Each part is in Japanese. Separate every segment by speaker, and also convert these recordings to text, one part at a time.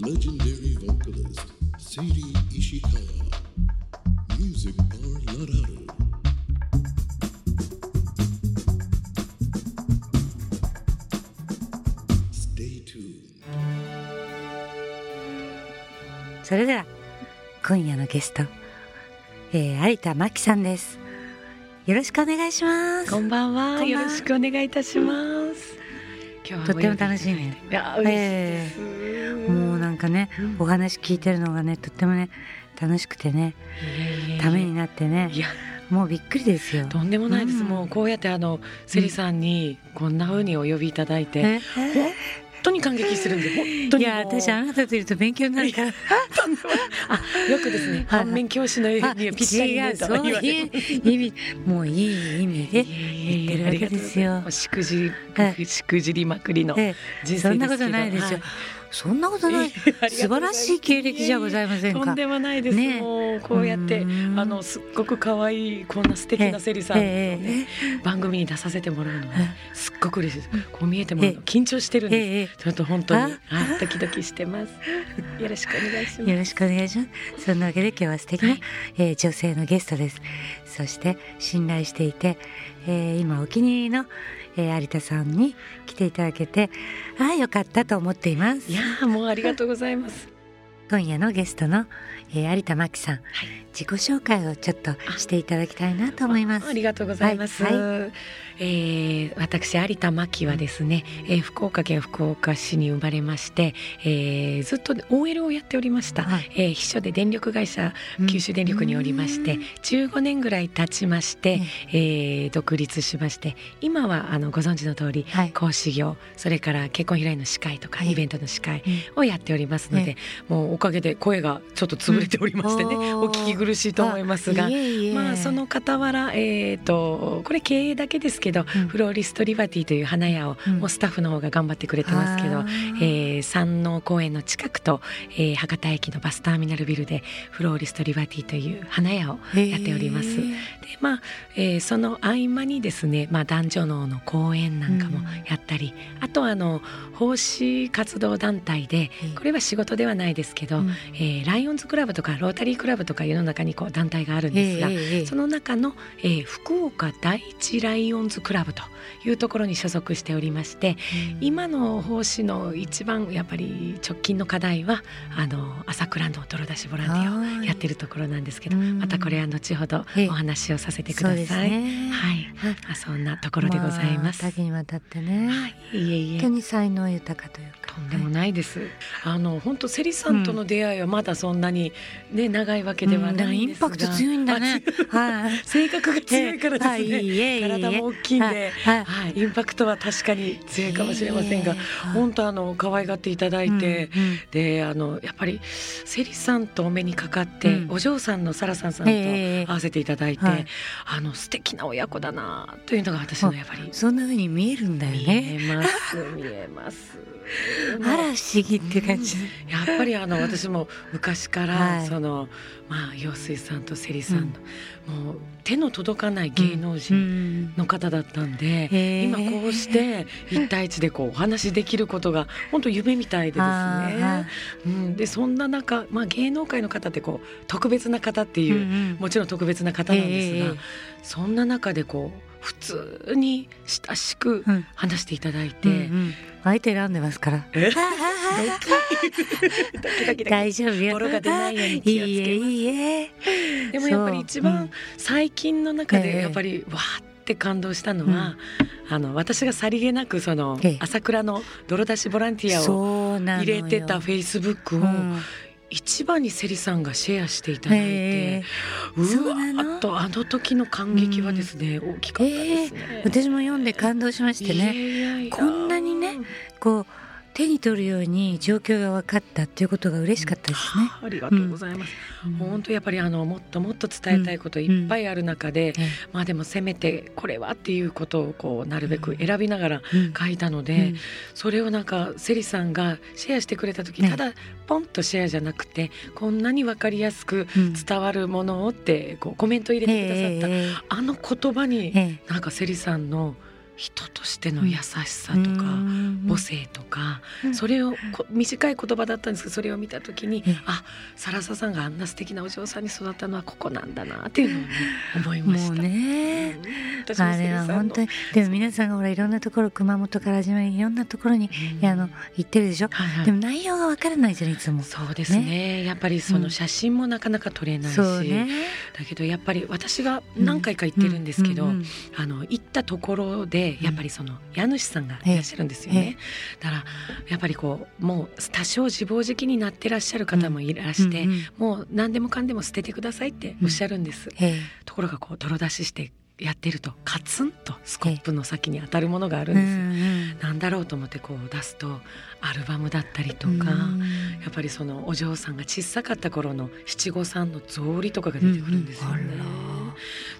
Speaker 1: legendary vocalist Sadie Ishikawa. Music Bar Lararu. Stay tuned.
Speaker 2: それでは今夜のゲスト、えー、有田真紀さんですよろしくお願いします
Speaker 3: こんばんは。
Speaker 2: こんばんは
Speaker 3: よろしくお願いいたします。今日は
Speaker 2: とっても楽しいね
Speaker 3: いや嬉しいです。
Speaker 2: もうなんかね、
Speaker 3: うん。
Speaker 2: お話聞いてるのがねとってもね楽しくてねためになってね
Speaker 3: いや。
Speaker 2: もうびっくりですよ。
Speaker 3: とんでもないです。
Speaker 2: うん。
Speaker 3: もうこうやってあのセリさんにこんな風にお呼びいただいて、
Speaker 2: え
Speaker 3: 本当に感激してるんで本当に
Speaker 2: いや私あなたといると勉強になるから。
Speaker 3: あよくですね
Speaker 2: はい。
Speaker 3: 反面教師のよ
Speaker 2: あ
Speaker 3: うにぴったり
Speaker 2: 違
Speaker 3: ねと
Speaker 2: うそう
Speaker 3: 言われ
Speaker 2: いう
Speaker 3: て。
Speaker 2: 意味もういい意味で言ってるわけですよ。
Speaker 3: しくじ
Speaker 2: は
Speaker 3: りしくじりまくりの
Speaker 2: え
Speaker 3: 人生ですけど。
Speaker 2: えそんなことないですよ、
Speaker 3: はい
Speaker 2: そんなことない。素晴らしい経歴じゃございませんか。
Speaker 3: とんでもないです、
Speaker 2: ね。
Speaker 3: もうこうやって
Speaker 2: うん。
Speaker 3: あのすっごく可愛いこんな素敵なセリさんの
Speaker 2: え
Speaker 3: ね、
Speaker 2: え
Speaker 3: 番組に出させてもらうのすっごく嬉しいです。こう見えても緊張してるんです、
Speaker 2: ええ
Speaker 3: ちょっと本当にドキドキしてます。よろしくお願いします。
Speaker 2: よろしくお願いします。そんなわけで今日は素敵な、
Speaker 3: はい。
Speaker 2: えー女性のゲストです。そして信頼していて、えー今お気に入りの、えー有田さんに来ていただけて、ああよかったと思っています
Speaker 3: い。やもうありがとうございます
Speaker 2: 今夜のゲストの、えー有田真紀さん、
Speaker 3: はい。
Speaker 2: 自己紹介をちょっとしていただきたいなと思います。
Speaker 3: ありがとうございます。
Speaker 2: はい
Speaker 3: えー私有田真希はですね、えー福岡県福岡市に生まれまして、えーずっと OL をやっておりました。
Speaker 2: はい。
Speaker 3: えー秘書で電力会社
Speaker 2: うん。
Speaker 3: 九州電力におりまして、15年ぐらい経ちまして、えー独立しまして、今はあのご存知の通り、
Speaker 2: はい。
Speaker 3: 講師業、それから結婚披露の司会とか、
Speaker 2: はい。
Speaker 3: イベントの司会
Speaker 2: うん。
Speaker 3: をやっておりますので、もうおかげで声がちょっと潰れておりましてね、
Speaker 2: うん。
Speaker 3: お聞き苦しいと思いますがまあその傍ら、えー、とこれ経営だけですけど、
Speaker 2: うん。
Speaker 3: フローリストリバティという花屋を、
Speaker 2: うん。
Speaker 3: もうスタッフの方が頑張ってくれてますけどえー山王公園の近くと、えー博多駅のバスターミナルビルでフローリストリバティという花屋をやっております。でまあ、えーその合間にですね、まあ、男女能の講演なんかもやったり、あとはあの奉仕活動団体で
Speaker 2: うん
Speaker 3: これは仕事ではないですけど、
Speaker 2: うん。
Speaker 3: えーライオンズクラブとかロータリークラブとか世の中にこう団体があるんですが、
Speaker 2: ええええ。
Speaker 3: その中の、えー福岡第一ライオンズクラブというところに所属しておりまして、今の奉仕の一番やっぱり直近の課題はあの朝倉の泥出しボランティアをやってるところなんですけど
Speaker 2: うん。
Speaker 3: またこれは後ほど
Speaker 2: ええ。
Speaker 3: お話をさせてください。
Speaker 2: ね
Speaker 3: はい、
Speaker 2: はい。
Speaker 3: あそんなところでございます。
Speaker 2: あ多岐にわたってね、
Speaker 3: はい、いえいえ。
Speaker 2: 本当に才能豊かというか。
Speaker 3: とんでもないです。あの本当セリさんとの出会いはまだそんなにね長いわけではないんですが、
Speaker 2: パクト強いんだね。はい。
Speaker 3: 性格が強いからですね。体も大きいんで、
Speaker 2: はい。
Speaker 3: はい、インパクトは確かに強いかもしれませんが、本当あの可愛がっていただいて、であのやっぱりセリさんとお目にかかって、
Speaker 2: うん。
Speaker 3: お嬢さんのサラさんさんと
Speaker 2: ええ
Speaker 3: 会わせていただいて、
Speaker 2: はい。
Speaker 3: あの素敵な親子だなというのが私のやっぱり。
Speaker 2: そんな風に見えるんだよ
Speaker 3: 見
Speaker 2: ね。
Speaker 3: えます見えます。
Speaker 2: あら不思議って感じ。
Speaker 3: やっぱりあの私も昔から、
Speaker 2: はい。
Speaker 3: そのまあ陽水さんとセリさんの、もう手の届かない芸能人
Speaker 2: 人
Speaker 3: の方だったんで、
Speaker 2: へー。
Speaker 3: 今こうして 一対一でこうお話しできることが本当夢みたいでですね。うん、でそんな中、まあ、芸能界の方ってこう特別な方っていう、
Speaker 2: うんうん。
Speaker 3: もちろん特別な方なんですが、
Speaker 2: ええ
Speaker 3: そんな中でこう普通に親しく
Speaker 2: うん。
Speaker 3: 話していただいて、
Speaker 2: うんうん。相手選んでますから。大丈夫よ。
Speaker 3: ボロが出ないように
Speaker 2: い
Speaker 3: 気をつけます。
Speaker 2: いえいいえ。
Speaker 3: でもやっぱり一番最近の中
Speaker 2: ええ。
Speaker 3: でやっぱりわーって感動したのは、あの私がさりげなくその
Speaker 2: ええ。
Speaker 3: 朝倉の泥出しボランティアを入れてたフェイスブックを
Speaker 2: うん。
Speaker 3: 一番にセリさんがシェアしていただい
Speaker 2: へ
Speaker 3: て
Speaker 2: え、
Speaker 3: うわーっとあの時の感激はですね、大きかったですね。
Speaker 2: 私も読んで感動しまして
Speaker 3: い
Speaker 2: ね。こんなにねこう手に取るように状況が分かったっていうことが嬉しかったですね。
Speaker 3: ありがとうございます。
Speaker 2: うん。
Speaker 3: 本当やっぱりあのもっともっと伝えたいこといっぱいある中で、
Speaker 2: え
Speaker 3: まあでもせめてこれはっていうことをこうなるべく選びながら書いたので、
Speaker 2: うん。
Speaker 3: それをなんかセリさんがシェアしてくれた時、
Speaker 2: ね。
Speaker 3: ただポンとシェアじゃなくてこんなに分かりやすく
Speaker 2: うん。
Speaker 3: 伝わるものをってこうコメント入れてくださった、
Speaker 2: ええ。
Speaker 3: あの言葉に
Speaker 2: ええ。
Speaker 3: なんかセリさんの人としての優しさとか、母性とか、
Speaker 2: うん。
Speaker 3: それをこ短い言葉だったんですけどそれを見た時に、
Speaker 2: うん。
Speaker 3: あサラサさんがあんな素敵なお嬢さんに育ったのはここなんだなっていうのをね思いまし
Speaker 2: もう
Speaker 3: た。
Speaker 2: ね。
Speaker 3: うん。
Speaker 2: あれは本当にでも皆さんがほらいろんなところ熊本から始まりいろんなところに、
Speaker 3: うん。
Speaker 2: あの行ってるでしょ、
Speaker 3: はいはい。
Speaker 2: でも内容がわからないじゃんいつも。
Speaker 3: そうですね。やっぱりその写真もなかなか撮れないし、
Speaker 2: ね。
Speaker 3: だけどやっぱり私が何回か行ってるんですけど、あの行ったところでやっぱりその家主さんがいらっしゃるんですよね。だからやっぱりこうもう多少自暴自棄になってらっしゃる方もいらして、もう何でもかんでも捨ててくださいっておっしゃるんです。
Speaker 2: え
Speaker 3: ところがこう泥出ししてやってるとカツンとスコップの先に当たるものがあるん
Speaker 2: え
Speaker 3: ですなんだろうと思ってこう出すとアルバムだったりと
Speaker 2: うん
Speaker 3: か。
Speaker 2: うん
Speaker 3: やっぱりそのお嬢さんが小さかった頃の七五三の草履とかが出てくるんですよね。
Speaker 2: うん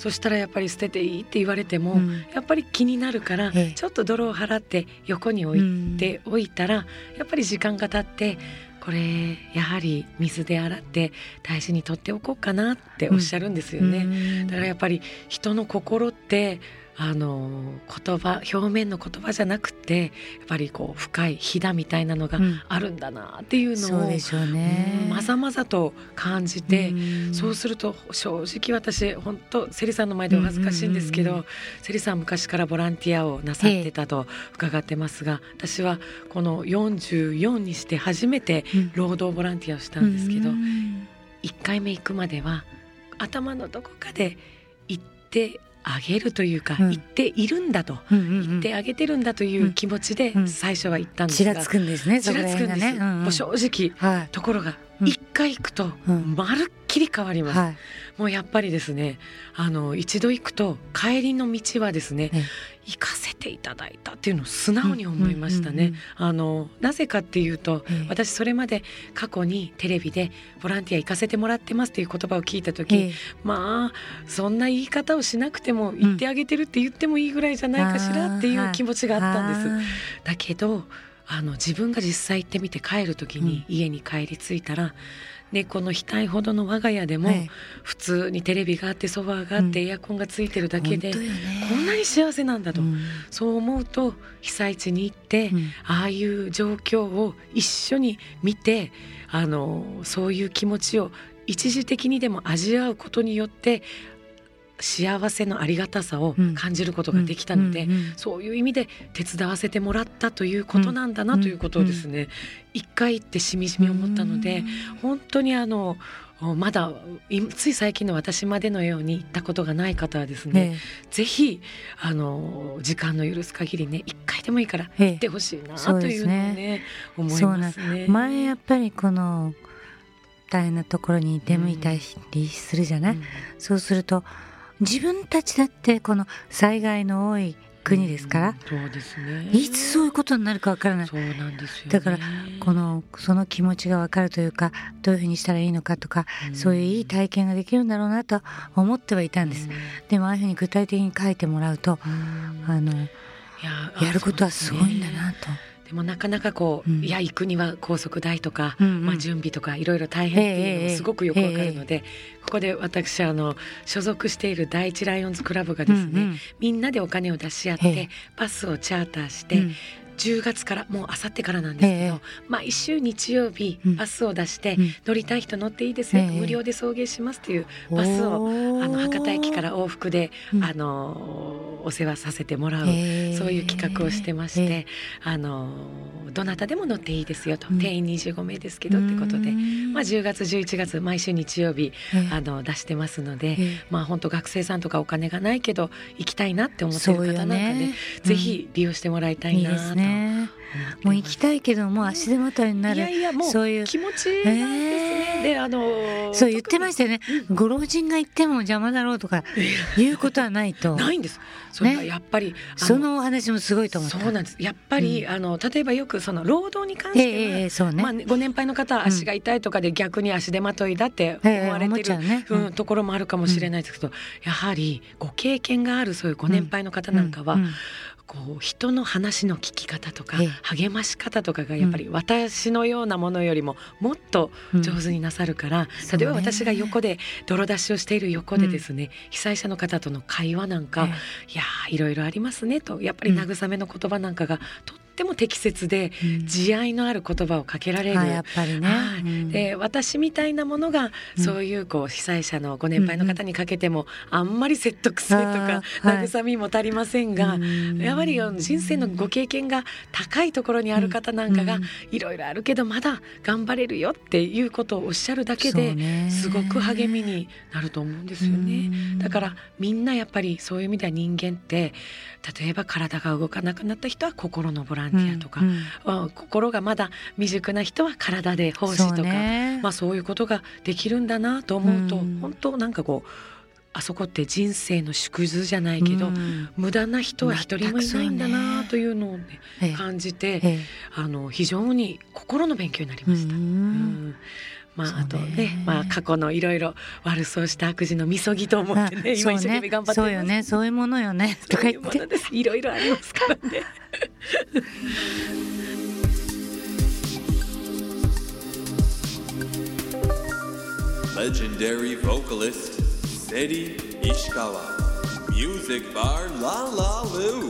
Speaker 3: そしたらやっぱり捨てていいって言われても、
Speaker 2: うん。
Speaker 3: やっぱり気になるから、
Speaker 2: ええ。
Speaker 3: ちょっと泥を払って横に置いておいたら、やっぱり時間が経ってこれやはり水で洗って大事に取っておこうかなっておっしゃるんですよね。
Speaker 2: うん。
Speaker 3: だからやっぱり人の心ってあの言葉表面の言葉じゃなくてやっぱりこう深いひだみたいなのが
Speaker 2: うん。
Speaker 3: あるんだなっていうのを、
Speaker 2: そうでしょうね。
Speaker 3: うんまざまざと感じて、
Speaker 2: うん。
Speaker 3: そうすると正直私本当セリさんの前でお恥ずかしいんですけど、
Speaker 2: うんうん
Speaker 3: セリさん昔からボランティアをなさってたと伺ってますが、私はこの44にして初めて
Speaker 2: うん。
Speaker 3: 労働ボランティアをしたんですけど、
Speaker 2: うん。
Speaker 3: 1回目行くまでは頭のどこかで行ってあげるというか、
Speaker 2: うん。
Speaker 3: 行っているんだと、
Speaker 2: うんうんうん。
Speaker 3: 行ってあげてるんだという気持ちで
Speaker 2: うん。
Speaker 3: 最初は行ったんですが、
Speaker 2: ちらつくんですね
Speaker 3: ちらつくんです、
Speaker 2: ねうんうん。
Speaker 3: もう正直
Speaker 2: はい。
Speaker 3: ところが
Speaker 2: うん
Speaker 3: 一回行くと
Speaker 2: うん。
Speaker 3: まるっきり変わります、
Speaker 2: はい。
Speaker 3: もうやっぱりですねあの一度行くと帰りの道はですね
Speaker 2: え
Speaker 3: 行かせていただいたっていうのを素直に思いましたね。
Speaker 2: うんうんうん。
Speaker 3: あのなぜかっていうと
Speaker 2: ええ。
Speaker 3: 私それまで過去にテレビでボランティア行かせてもらってますっていう言葉を聞いた時、
Speaker 2: ええ。
Speaker 3: まあそんな言い方をしなくても言ってあげてるって言ってもいいぐらいじゃないかしらっていう気持ちがあったんです。
Speaker 2: です
Speaker 3: だけどあの自分が実際行ってみて帰る時に家に帰り着いたら、でこの額ほどの我が家でも
Speaker 2: ええ
Speaker 3: 普通にテレビがあってソファーがあって、
Speaker 2: うん。
Speaker 3: エアコンがついてるだけで、こんなに幸せなんだと、
Speaker 2: うん。
Speaker 3: そう思うと被災地に行って、
Speaker 2: うん。
Speaker 3: ああいう状況を一緒に見てあのそういう気持ちを一時的にでも味わうことによって幸せのありがたさを
Speaker 2: うん。
Speaker 3: 感じることができたので、
Speaker 2: うんうんうん
Speaker 3: そういう意味で手伝わせてもらったということなんだなということをですね、一回行ってしみじみ思ったので、本当にあのまだいつい最近の私までのように行ったことがない方はですね、
Speaker 2: ね
Speaker 3: ぜひあの時間の許す限りね一回でもいいから
Speaker 2: ええ。
Speaker 3: 行ってほしいなという
Speaker 2: ですね
Speaker 3: のをね。思いますね。
Speaker 2: 前やっぱりこの大変なところに出向いたりするじゃない、
Speaker 3: うん。
Speaker 2: そうすると自分たちだってこの災害の多い国ですから、
Speaker 3: うんそうですね。
Speaker 2: いつそういうことになるかわからない。
Speaker 3: そうなんですよ、ね。
Speaker 2: だからこのその気持ちがわかるというかどういうふうにしたらいいのかとか、
Speaker 3: うん。
Speaker 2: そういういい体験ができるんだろうなと思ってはいたんです、でもああいうふうに具体的に書いてもらうと
Speaker 3: うん。
Speaker 2: あの
Speaker 3: いや
Speaker 2: やることはすごいんだなと。
Speaker 3: でもなかなかこう、
Speaker 2: うん。
Speaker 3: いや行くには高速代とか、
Speaker 2: うんうん。
Speaker 3: まあ、準備とかいろいろ大変っていうのもすごくよくわかるので、ここで私あの所属している第一ライオンズクラブがですね、
Speaker 2: うんうん。
Speaker 3: みんなでお金を出し合っ
Speaker 2: ええ。
Speaker 3: てバスをチャーターして、
Speaker 2: うん
Speaker 3: 10月からもうあさってからなんですけど、
Speaker 2: ええ。
Speaker 3: 毎週日曜日
Speaker 2: うん。
Speaker 3: バスを出して、
Speaker 2: うん。
Speaker 3: 乗りたい人乗っていいですよ、
Speaker 2: ええ。
Speaker 3: 無料で送迎しますというバスをあの博多駅から往復で、
Speaker 2: うん。
Speaker 3: あのお世話させてもらう、
Speaker 2: へー
Speaker 3: そういう企画をしてまして、
Speaker 2: え
Speaker 3: あのどなたでも乗っていいですよと、
Speaker 2: うん。
Speaker 3: 定員25名ですけどってことで、
Speaker 2: うん。
Speaker 3: まあ、10月11月毎週日曜日
Speaker 2: ええ。
Speaker 3: あの出してますので、
Speaker 2: ええ。
Speaker 3: まあ本当学生さんとかお金がないけど行きたいなって思ってる方なんかね
Speaker 2: ね。
Speaker 3: ぜひ利用してもらいたいなと思って
Speaker 2: ね。もう行きたいけどもう足手まといにないる
Speaker 3: やいやもう
Speaker 2: そういう
Speaker 3: 気持ちですね、
Speaker 2: ええ
Speaker 3: であの
Speaker 2: そう言ってましたよね、ご老人が行っても邪魔だろうとかいうことはないと。
Speaker 3: ないんです。それが
Speaker 2: ね。
Speaker 3: やっぱり、あ
Speaker 2: そのお話もすごいと思った。
Speaker 3: そうなんです。やっぱり、
Speaker 2: うん。
Speaker 3: あの例えばよくその労働に関しては、
Speaker 2: そうね、
Speaker 3: まあね、ご年配の方は足が痛いとかで逆に足手まといだって思われてる、
Speaker 2: う
Speaker 3: んところもあるかもしれないですけど、やはりご経験があるそういうご年配の方なんかは、こう人の話の聞き方とか、
Speaker 2: ええ。
Speaker 3: 励まし方とかがやっぱり私のようなものよりももっと上手になさるから、
Speaker 2: うん
Speaker 3: 例えば私が横で泥出しをしている横でですね、被災者の方との会話なんか、いやーいろいろありますねとやっぱり慰めの言葉なんかがとっても適切で、
Speaker 2: うん。
Speaker 3: 慈愛のある言葉をかけられる。
Speaker 2: はいやっぱりね、
Speaker 3: はい。
Speaker 2: うん。
Speaker 3: で私みたいなものが、
Speaker 2: うん。
Speaker 3: そういうこう被災者のご年配の方にかけても、あんまり説得性とか、慰みも足りませんが、
Speaker 2: うん。
Speaker 3: やはり人生のご経験が高いところにある方なんかが、
Speaker 2: うん。
Speaker 3: いろいろあるけどまだ頑張れるよっていうことをおっしゃるだけで、すごく励みになると思うんですよね。
Speaker 2: うん。
Speaker 3: だからみんなやっぱりそういう意味では人間って例えば体が動かなくなった人は心のボランティアとか、
Speaker 2: うんうん。
Speaker 3: あ心がまだ未熟な人は体で奉仕とか、
Speaker 2: ね。
Speaker 3: まあ、そういうことができるんだなと思うと、
Speaker 2: うん。
Speaker 3: 本当なんかこうあそこって人生の縮図じゃないけど、
Speaker 2: うん。
Speaker 3: 無駄な人は一人もいないんだなというのを、ね。
Speaker 2: ええ。
Speaker 3: 感じて、
Speaker 2: ええ。
Speaker 3: あの非常に心の勉強になりました。
Speaker 2: うん。
Speaker 3: うんまあ、あと
Speaker 2: ね
Speaker 3: ねまあ、過去のいろいろ悪そうした悪事のみそぎと思ってね
Speaker 2: あ
Speaker 3: 今一生懸命頑張ってます
Speaker 2: そうよねそういうものよねと
Speaker 3: そういう
Speaker 2: か言って
Speaker 3: ものですいろいろありますからね。
Speaker 4: Legendary vocalist Seri Ishikawa. Music bar La La Lu.